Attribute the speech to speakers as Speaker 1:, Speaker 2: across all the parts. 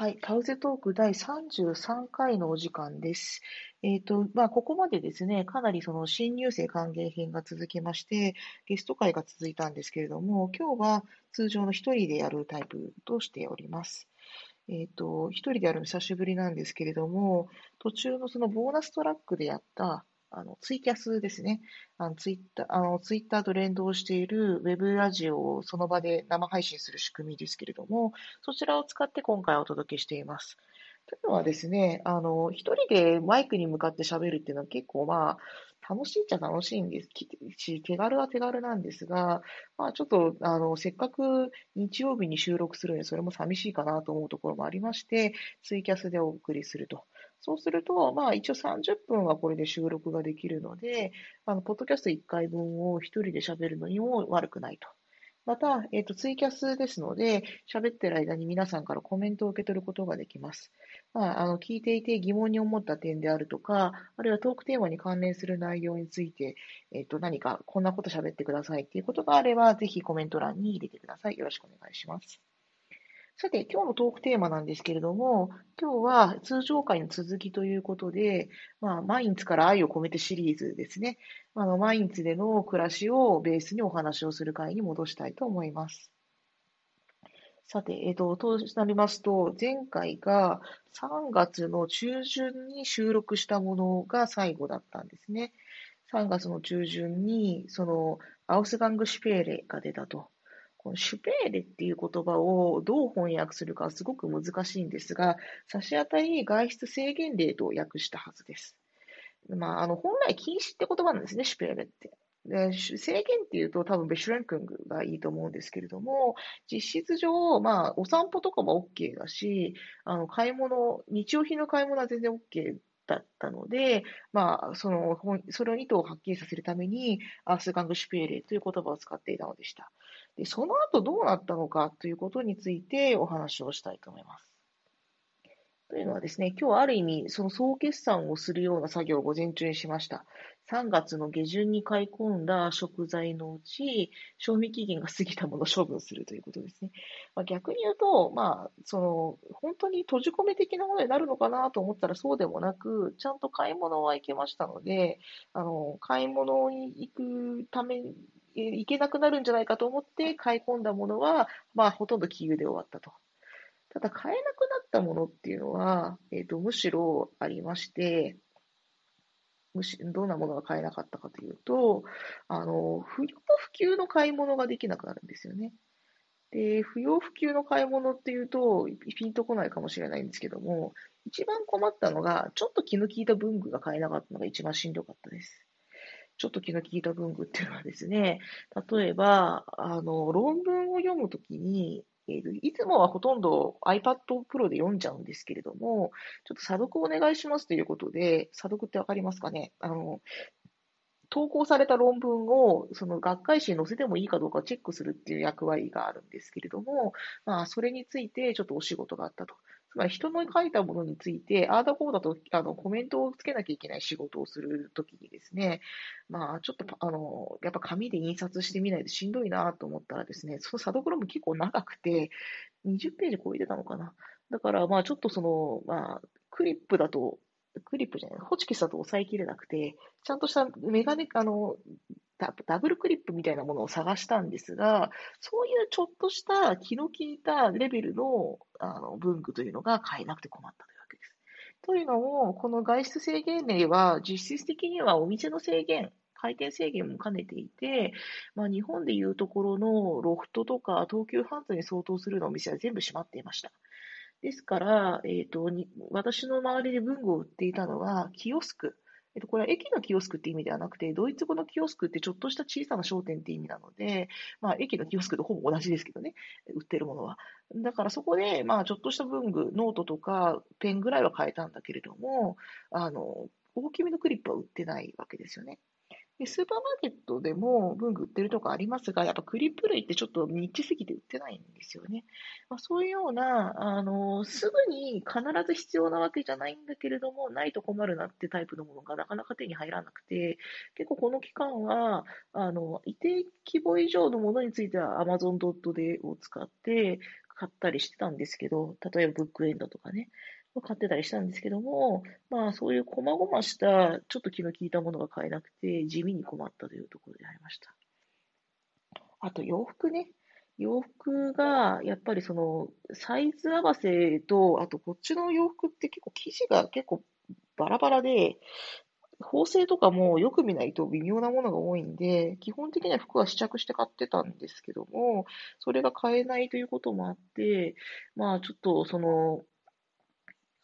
Speaker 1: はい、カウゼトーク第33回のお時間です。えっ、ー、と、まあ、ここまでですね、かなりその新入生歓迎編が続きまして、ゲスト会が続いたんですけれども、今日は通常の一人でやるタイプとしております。えっ、ー、と、一人でやるの久しぶりなんですけれども、途中のそのボーナストラックでやったあの、ツイキャスですね。あの、ツイッター、あの、ツイッターと連動しているウェブラジオをその場で生配信する仕組みですけれども、そちらを使って今回お届けしています。というのはですね、あの、一人でマイクに向かって喋るっていうのは結構まあ、楽しいっちゃ楽しいんですし、手軽は手軽なんですが、まあちょっと、あの、せっかく日曜日に収録するので、それも寂しいかなと思うところもありまして、ツイキャスでお送りすると。そうすると、まあ一応30分はこれで収録ができるので、あの、ポッドキャスト1回分を一人で喋るのにも悪くないと。また、えっ、ー、と、ツイキャスですので、喋ってる間に皆さんからコメントを受け取ることができます。まあ、あの、聞いていて疑問に思った点であるとか、あるいはトークテーマに関連する内容について、えっ、ー、と、何かこんなこと喋ってくださいっていうことがあれば、ぜひコメント欄に入れてください。よろしくお願いします。さて、今日のトークテーマなんですけれども、今日は通常回の続きということで、まあ、マインツから愛を込めてシリーズですね。あの、マインツでの暮らしをベースにお話をする回に戻したいと思います。さて、えっ、と、となりますと、前回が3月の中旬に収録したものが最後だったんですね。3月の中旬に、その、アウスガングシュペーレが出たと。このシュペーレっていう言葉をどう翻訳するかすごく難しいんですが、差し当たり外出制限令と訳したはずです。まあ、あの、本来禁止って言葉なんですね、シュペーレって。で制限っていうと多分ベシュレンクングがいいと思うんですけれども、実質上、まあ、お散歩とかも OK だし、あの、買い物、日用品の買い物は全然 OK だったので、まあ、その、それを意図をはっきりさせるために、アースガングシュペーレという言葉を使っていたのでした。で、その後どうなったのかということについてお話をしたいと思います。というのはですね、今日ある意味、その総決算をするような作業を午前中にしました。3月の下旬に買い込んだ食材のうち、賞味期限が過ぎたものを処分するということですね。まあ、逆に言うと、まあ、その、本当に閉じ込め的なものになるのかなと思ったらそうでもなく、ちゃんと買い物は行けましたので、あの、買い物に行くために、行けなくなるんじゃないかと思って買い込んだものは、まあ、ほとんど給油で終わったと。ただ、買えなくなったものっていうのは、えっ、ー、と、むしろありまして、むしどんなものが買えなかったかというと、あの、不要不急の買い物ができなくなるんですよね。で、不要不急の買い物っていうと、ピンとこないかもしれないんですけども、一番困ったのが、ちょっと気の利いた文具が買えなかったのが一番しんどかったです。ちょっと気の利いた文具っていうのはですね、例えば、あの、論文を読むときに、えー、いつもはほとんど iPad Pro で読んじゃうんですけれども、ちょっと査読お願いしますということで、査読ってわかりますかね？あの、投稿された論文を、その学会誌に載せてもいいかどうかチェックするっていう役割があるんですけれども、まあ、それについてちょっとお仕事があったと。つまり人の書いたものについて、ああだこうだとあのコメントをつけなきゃいけない仕事をするときにですね、まあ、ちょっとあの、やっぱ紙で印刷してみないとしんどいなと思ったらですね、その査読論文結構長くて、20ページ超えてたのかな。だから、まあ、ちょっとその、まあ、クリップだとクリップじゃない、ホチキスだと抑えきれなくて、ちゃんとしたメガネ、あの、ダブルクリップみたいなものを探したんですが、そういうちょっとした気の利いたレベルのあの文具というのが買えなくて困ったというわけです。というのも、この外出制限令は実質的にはお店の制限、回転制限も兼ねていて、まあ、日本でいうところのロフトとか東急ハンズに相当するお店は全部閉まっていました。ですから、えっ、ー、と私の周りで文具を売っていたのは、キオスク。えっと、これは駅のキオスクって意味ではなくて、ドイツ語のキオスクってちょっとした小さな商店って意味なので、まあ、駅のキオスクとほぼ同じですけどね、売ってるものは。だからそこで、まあ、ちょっとした文具、ノートとかペンぐらいは買えたんだけれども、あの、大きめのクリップは売ってないわけですよね。でスーパーマーケットでも文具売ってるとこありますが、やっぱクリップ類ってちょっとニッチすぎて売ってないんですよね。まあ、そういうような、あの、すぐに必ず必要なわけじゃないんだけれども、ないと困るなってタイプのものがなかなか手に入らなくて、結構この期間は、あの、一定規模以上のものについては Amazon.de を使って、買ったりしてたんですけど、例えばブックエンドとかね、買ってたりしたんですけども、まあそういう細々したちょっと気の利いたものが買えなくて地味に困ったというところでありました。あと洋服ね。洋服が、やっぱりその、サイズ合わせと、あとこっちの洋服って結構生地が結構バラバラで、縫製とかもよく見ないと微妙なものが多いんで、基本的には服は試着して買ってたんですけども、それが買えないということもあって、まあちょっとその、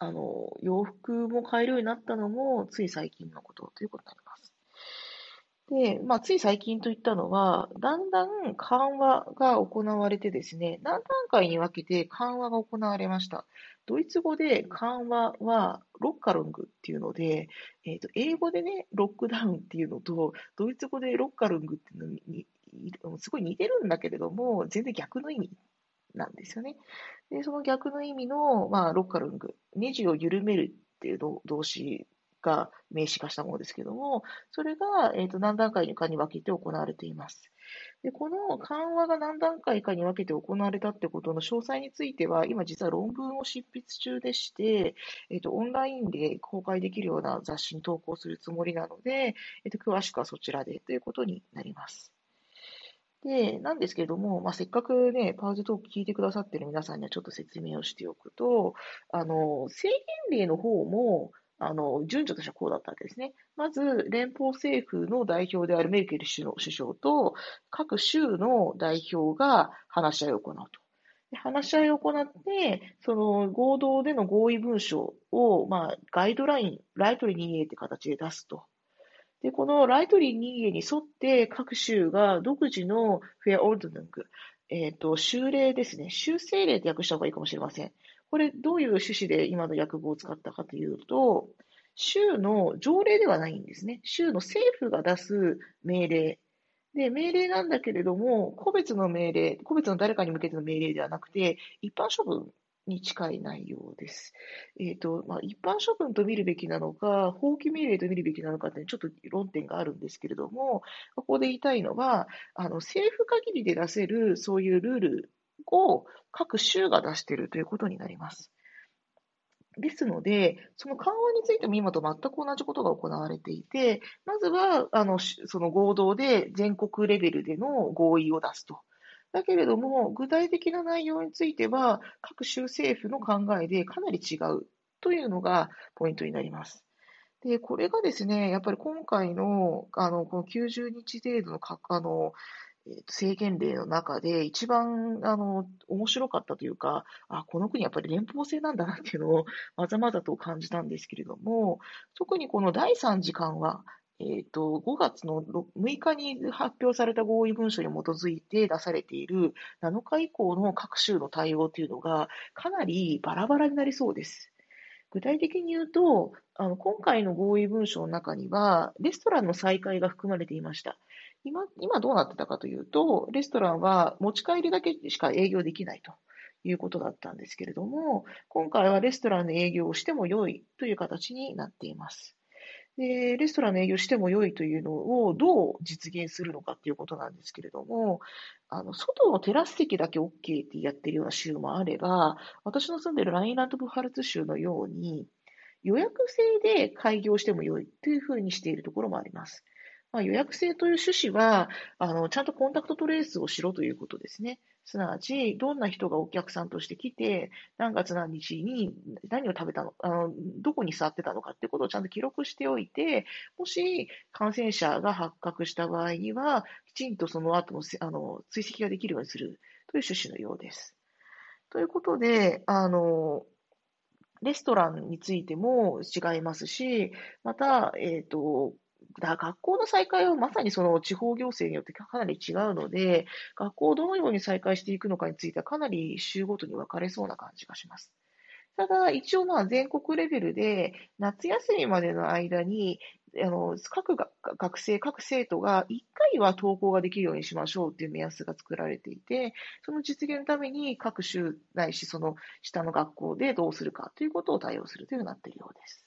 Speaker 1: あの、洋服も買えるようになったのも、つい最近のことということになります。で、まあ、つい最近といったのは、だんだん緩和が行われてですね、何段階に分けて緩和が行われました。ドイツ語で緩和はロッカルングっていうので、えー、と英語でね、ロックダウンっていうのと、ドイツ語でロッカルングっていうのに、すごい似てるんだけれども、全然逆の意味なんですよね。で、その逆の意味の、まあ、ロッカルング、ネジを緩めるっていう動詞が名詞化したものですけども、それが、えー、と何段階かに分けて行われています。で、この緩和が何段階かに分けて行われたってことの詳細については、今実は論文を執筆中でして、えっ、ー、と、オンラインで公開できるような雑誌に投稿するつもりなので、えっ、ー、と、詳しくはそちらでということになります。で、なんですけれども、まあ、せっかくね、パウズトーク聞いてくださってる皆さんにはちょっと説明をしておくと、あの、制限令の方も、あの、順序としてはこうだったわけですね。まず、連邦政府の代表であるメルケル首相と、各州の代表が話し合いを行うと。話し合いを行って、その合同での合意文書を、まあ、ガイドライン、ライトリー 2A って形で出すと。で、このライトリー 2A に沿って各州が独自のフェアオールドナング、えっ、ー、と、州令ですね。州政令って訳した方がいいかもしれません。これ、どういう趣旨で今の訳語を使ったかというと、州の条例ではないんですね。州の政府が出す命令。で、命令なんだけれども、個別の命令、個別の誰かに向けての命令ではなくて、一般処分に近い内容です。えっ、ー、と、まあ、一般処分と見るべきなのか、法規命令と見るべきなのかって、ちょっと論点があるんですけれども、ここで言いたいのは、あの、政府限りで出せる、そういうルールを各州が出しているということになります。ですので、その緩和についても今と全く同じことが行われていて、まずは、あの、その合同で全国レベルでの合意を出すと。だけれども、具体的な内容については、各州政府の考えでかなり違うというのがポイントになります。で、これがですね、やっぱり今回の、あの、この90日程度のあの、えー、制限令の中で一番あの面白かったというか、あ、この国やっぱり連邦制なんだなっていうのをまざまざと感じたんですけれども、特にこの第3次緩和、えーと、5月の6日に発表された合意文書に基づいて出されている7日以降の各州の対応というのがかなりバラバラになりそうです。具体的に言うと、あの今回の合意文書の中には、レストランの再開が含まれていました。今、今どうなってたかというと、レストランは持ち帰りだけしか営業できないということだったんですけれども、今回はレストランの営業をしても良いという形になっています。で、レストランの営業しても良いというのをどう実現するのかっていうことなんですけれども、あの、外のテラス席だけ OK ってやってるような州もあれば、私の住んでるラインランドブハルツ州のように、予約制で開業しても良いというふうにしているところもあります。まあ、予約制という趣旨は、あの、ちゃんとコンタクトトレースをしろということですね。すなわち、どんな人がお客さんとして来て、何月何日に何を食べたの、あの、どこに座ってたのかっていうことをちゃんと記録しておいて、もし感染者が発覚した場合には、きちんとその後のあの追跡ができるようにするという趣旨のようです。ということで、あの、レストランについても違いますし、また、えっ、ー、と、だ学校の再開はまさにその地方行政によってかなり違うので、学校をどのように再開していくのかについてはかなり州ごとに分かれそうな感じがします。ただ、一応まあ全国レベルで夏休みまでの間にあの各学生、各生徒が1回は登校ができるようにしましょうという目安が作られていて、その実現のために各州ないしその下の学校でどうするかということを対応するというようになっているようです。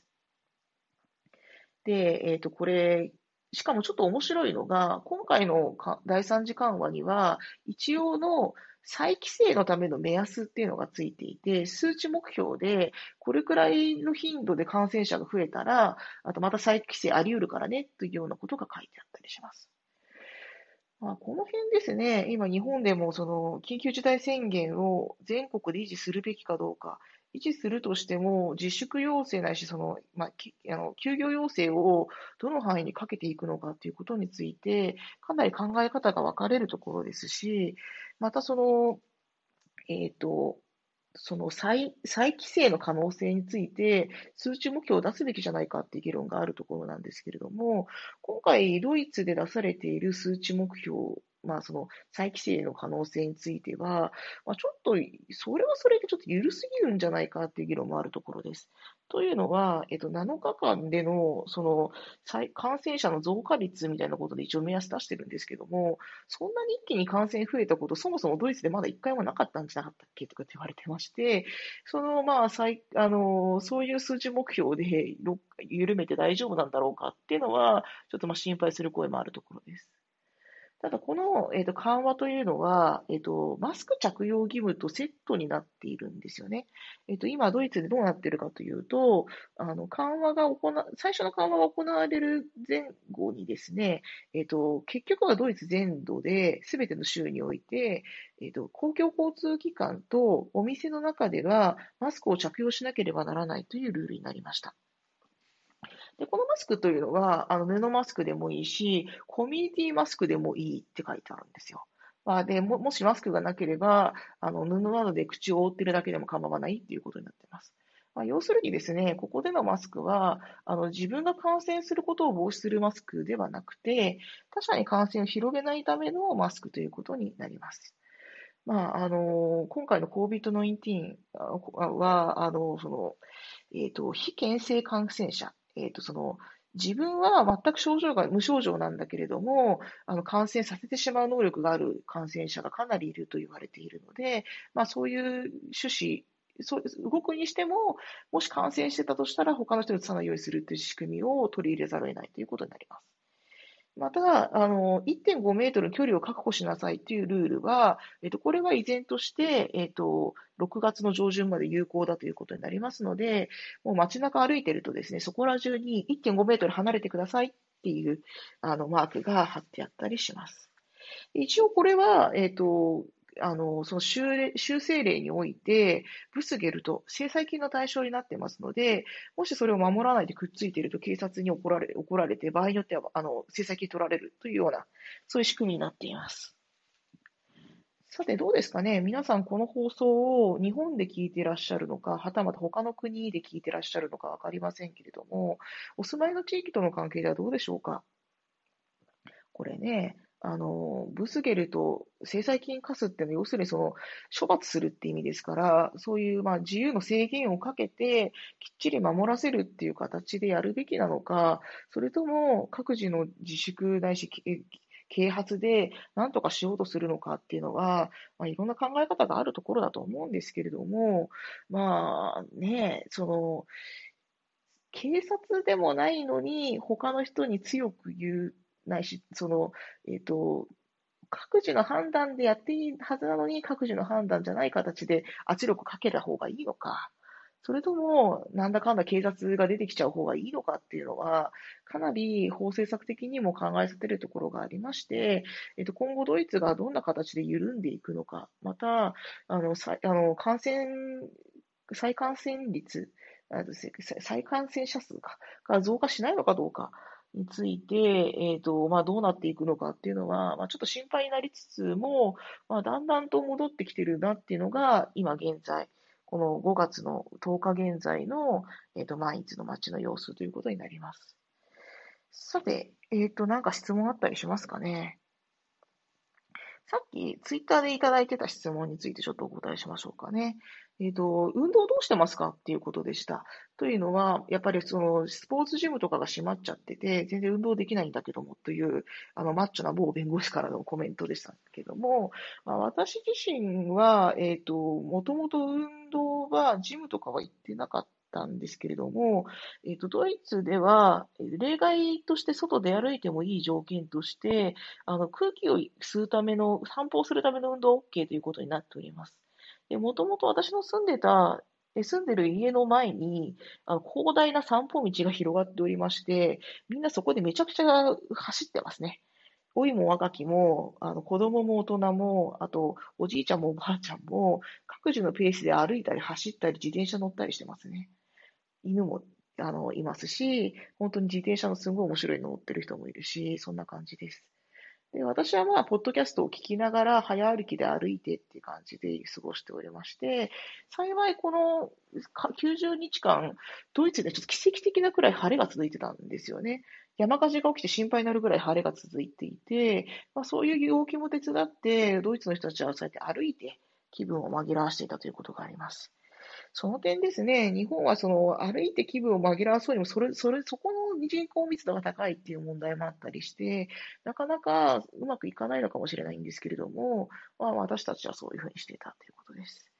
Speaker 1: で、えっ、ー、と、これ、しかもちょっと面白いのが、今回の第3次緩和には、一応の再規制のための目安っていうのがついていて、数値目標で、これくらいの頻度で感染者が増えたら、あとまた再規制あり得るからね、というようなことが書いてあったりします。まあ、この辺ですね、今日本でもその緊急事態宣言を全国で維持するべきかどうか、維持するとしても、自粛要請ないし、その、まあ、あの休業要請をどの範囲にかけていくのかということについて、かなり考え方が分かれるところですし、またその、えっ、ー、と、その再再規制の可能性について、数値目標を出すべきじゃないかっていう議論があるところなんですけれども、今回、ドイツで出されている数値目標まあ、その再規制の可能性については、まあ、ちょっと、それはそれでちょっと緩すぎるんじゃないかっていう議論もあるところです。というのは、えっと、7日間での、その、感染者の増加率みたいなことで一応目安出してるんですけども、そんなに一気に感染増えたこと、そもそもドイツでまだ1回もなかったんじゃなかったっけとかって言われてまして、その、まあ、最あの、そういう数値目標で緩めて大丈夫なんだろうかっていうのは、ちょっとまあ心配する声もあるところです。ただ、この、えーと、緩和というのは、えーと、マスク着用義務とセットになっているんですよね。えーと、今、ドイツでどうなっているかというと、あの緩和が行最初の緩和が行われる前後にですね、えー、と結局はドイツ全土で、すべての州において、えー、と公共交通機関とお店の中ではマスクを着用しなければならないというルールになりました。で、このマスクというのは、あの布マスクでもいいし、コミュニティマスクでもいいって書いてあるんですよ。まあ、でももしマスクがなければ、あの布などで口を覆ってるだけでも構わないっていうことになっています。まあ、要するにですね、ここでのマスクは、あの自分が感染することを防止するマスクではなくて、他者に感染を広げないためのマスクということになります。まあ、あの今回の COVID-19 は、あのそのえーと非検性感染者えっ、ー、と、その、自分は全く症状が無症状なんだけれども、あの感染させてしまう能力がある感染者がかなりいると言われているので、まあ、そういう趣旨、そう動くにしても、もし感染してたとしたら、他の人にうつさないようにするという仕組みを取り入れざるを得ないということになります。また、あの、1.5メートル距離を確保しなさいというルールは、えっと、これは依然として、えっと、6月の上旬まで有効だということになりますので、もう街中歩いてるとですね、そこら中に1.5メートル離れてくださいっていう、あの、マークが貼ってあったりします。一応これは、えっ、と、あの、その修修正例において、ブスゲルと制裁金の対象になってますので、もしそれを守らないでくっついていると警察に怒られ怒られて、場合によってはあの制裁金取られるというような、そういう仕組みになっています。さて、どうですかね？皆さん、この放送を日本で聞いていらっしゃるのか、はたまた他の国で聞いていらっしゃるのかわかりませんけれども、お住まいの地域との関係ではどうでしょうか？これね、あの、ブスゲルと制裁金課すっていうのは、要するにその、処罰するって意味ですから、そういうまあ自由の制限をかけて、きっちり守らせるっていう形でやるべきなのか、それとも各自の自粛ないし、啓発で何とかしようとするのかっていうのは、まあ、いろんな考え方があるところだと思うんですけれども、まあね、その、警察でもないのに、他の人に強く言うないし、その、えっ、ー、と、各自の判断でやっていいはずなのに、各自の判断じゃない形で圧力かけた方がいいのか、それとも、なんだかんだ警察が出てきちゃう方がいいのかっていうのは、かなり法政策的にも考えさせるところがありまして、えっと、今後ドイツがどんな形で緩んでいくのか、また、あの、さあの感染、再感染率、再感染者数が増加しないのかどうか、について、えっ、ー、と、まあ、どうなっていくのかっていうのは、まあ、ちょっと心配になりつつも、まあ、だんだんと戻ってきてるなっていうのが、今現在、この5月の10日現在の、えっ、ー、と、毎日の街の様子ということになります。さて、えっ、ー、と、なんか質問あったりしますかね？さっきツイッターでいただいてた質問についてちょっとお答えしましょうかね。えっ、ー、と、運動どうしてますかっていうことでした。というのは、やっぱりその、スポーツジムとかが閉まっちゃってて、全然運動できないんだけども、という、あの、マッチョな某弁護士からのコメントでしたけども、まあ、私自身は、えっ、ー、と、もともと運動は、ジムとかは行ってなかったたたんですけれども、えっと、ドイツでは、例外として外で歩いてもいい条件として、あの空気を吸うための、散歩をするための運動 OK ということになっております。もともと私の住んでた住んでる家の前に、あの広大な散歩道が広がっておりまして、みんなそこでめちゃくちゃ走ってますね。老いも若きも、あの子供も大人も、あとおじいちゃんもおばあちゃんも、各自のペースで歩いたり走ったり自転車乗ったりしてますね。犬もあのいますし、本当に自転車のすごい面白いの乗ってる人もいるし、そんな感じです。で私はまあ、ポッドキャストを聞きながら、早歩きで歩いてっていう感じで過ごしておりまして、幸いこの90日間、ドイツでちょっと奇跡的なくらい晴れが続いてたんですよね。山火事が起きて心配になるぐらい晴れが続いていて、まあ、そういう陽気も手伝って、ドイツの人たちはそうやって歩いて気分を紛らわしていたということがあります。その点ですね、日本はその歩いて気分を紛らわそうにも、それ、それ、そこの人口密度が高いっていう問題もあったりして、なかなかうまくいかないのかもしれないんですけれども、まあ、私たちはそういうふうにしていたということです。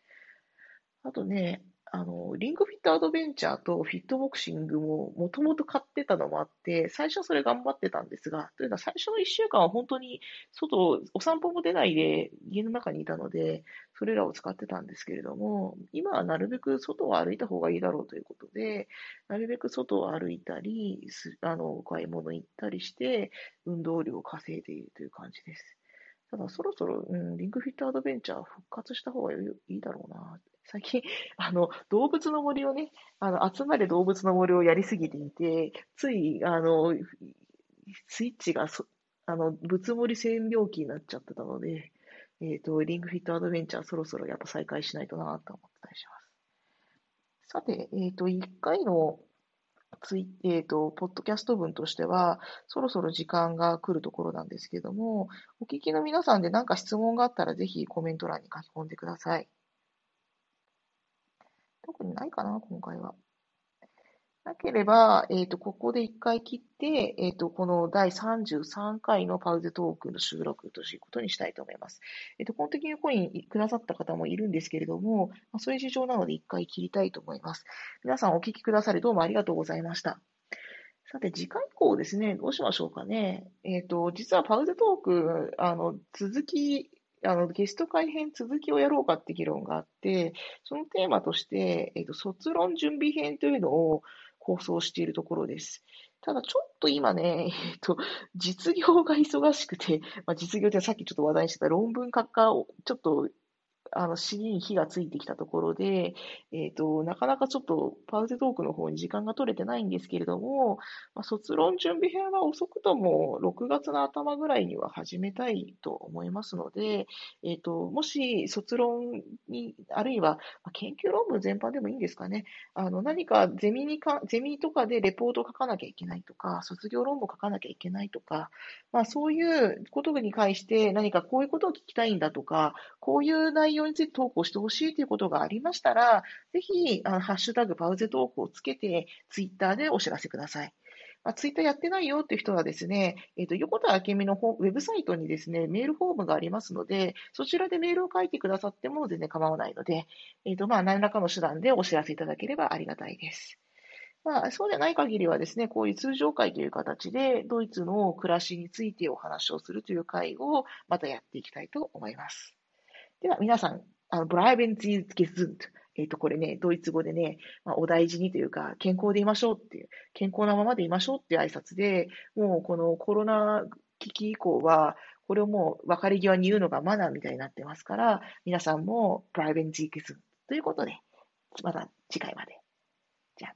Speaker 1: あとね、あの、リングフィットアドベンチャーとフィットボクシングももともと買ってたのもあって、最初はそれ頑張ってたんですが、というのは最初の1週間は本当に外、お散歩も出ないで家の中にいたので、それらを使ってたんですけれども、今はなるべく外を歩いた方がいいだろうということで、なるべく外を歩いたり、あの、買い物行ったりして、運動量を稼いでいるという感じです。ただそろそろ、うん、リングフィットアドベンチャー復活した方がいいだろうな最近、あの、動物の森をね、あの、集まれ動物の森をやりすぎていて、つい、あの、スイッチがそ、あの、物盛り専用機になっちゃってたので、えっ、ー、と、リングフィットアドベンチャーそろそろやっぱ再開しないとなと思ったりします。さて、えっ、ー、と、1回のツイえっ、ー、と、ポッドキャスト文としては、そろそろ時間が来るところなんですけども、お聞きの皆さんで何か質問があったら、ぜひコメント欄に書き込んでください。特にないかな、今回は。なければ、えっ、ー、と、ここで一回切って、えっ、ー、と、この第33回のパウゼトークの収録ということにしたいと思います。えっ、ー、と、本的にコインくださった方もいるんですけれども、まあ、そういう事情なので一回切りたいと思います。皆さんお聞きくださりどうもありがとうございました。さて、次回以降ですね、どうしましょうかね。えっ、と、実はパウゼトーク、あの、続きあの、ゲスト会編続きをやろうかって議論があって、そのテーマとして、えっ、と、卒論準備編というのを構想しているところです。ただちょっと今ね、えっと、実業が忙しくて、まあ、実業ってさっきちょっと話題にしてた論文書家をちょっとあの、死に火がついてきたところで、えっ、ー、と、なかなかちょっとパウゼトークの方に時間が取れてないんですけれども、まあ、卒論準備編は遅くとも6月の頭ぐらいには始めたいと思いますので、えっ、ー、と、もし卒論に、あるいは、研究論文全般でもいいんですかね、あの、何かゼミにか、ゼミとかでレポート書かなきゃいけないとか、卒業論文書かなきゃいけないとか、まあ、そういうことに関して何かこういうことを聞きたいんだとか、こういう内容容について投稿してほしいということがありましたら、ぜひ、あのハッシュタグパウゼ投稿をつけて、ツイッターでお知らせください。まあ、ツイッターやってないよっていう人はですね、えっ、ー、と、横田明美のウェブサイトにですね、メールフォームがありますので、そちらでメールを書いてくださっても全然構わないので、えっ、ー、と、まあ、何らかの手段でお知らせいただければありがたいです。まあ、そうでない限りはですね、こういう通常会という形で、ドイツの暮らしについてお話をするという会をまたやっていきたいと思います。では、皆さん、あの、bleiben Sie gesund。えっ、と、これね、ドイツ語でね、まあ、お大事にというか、健康でいましょうっていう、健康なままでいましょうっていう挨拶で、もうこのコロナ危機以降は、これをもう別れ際に言うのがマナーみたいになってますから、皆さんも bleiben Sie gesund ということで、また次回まで。じゃあ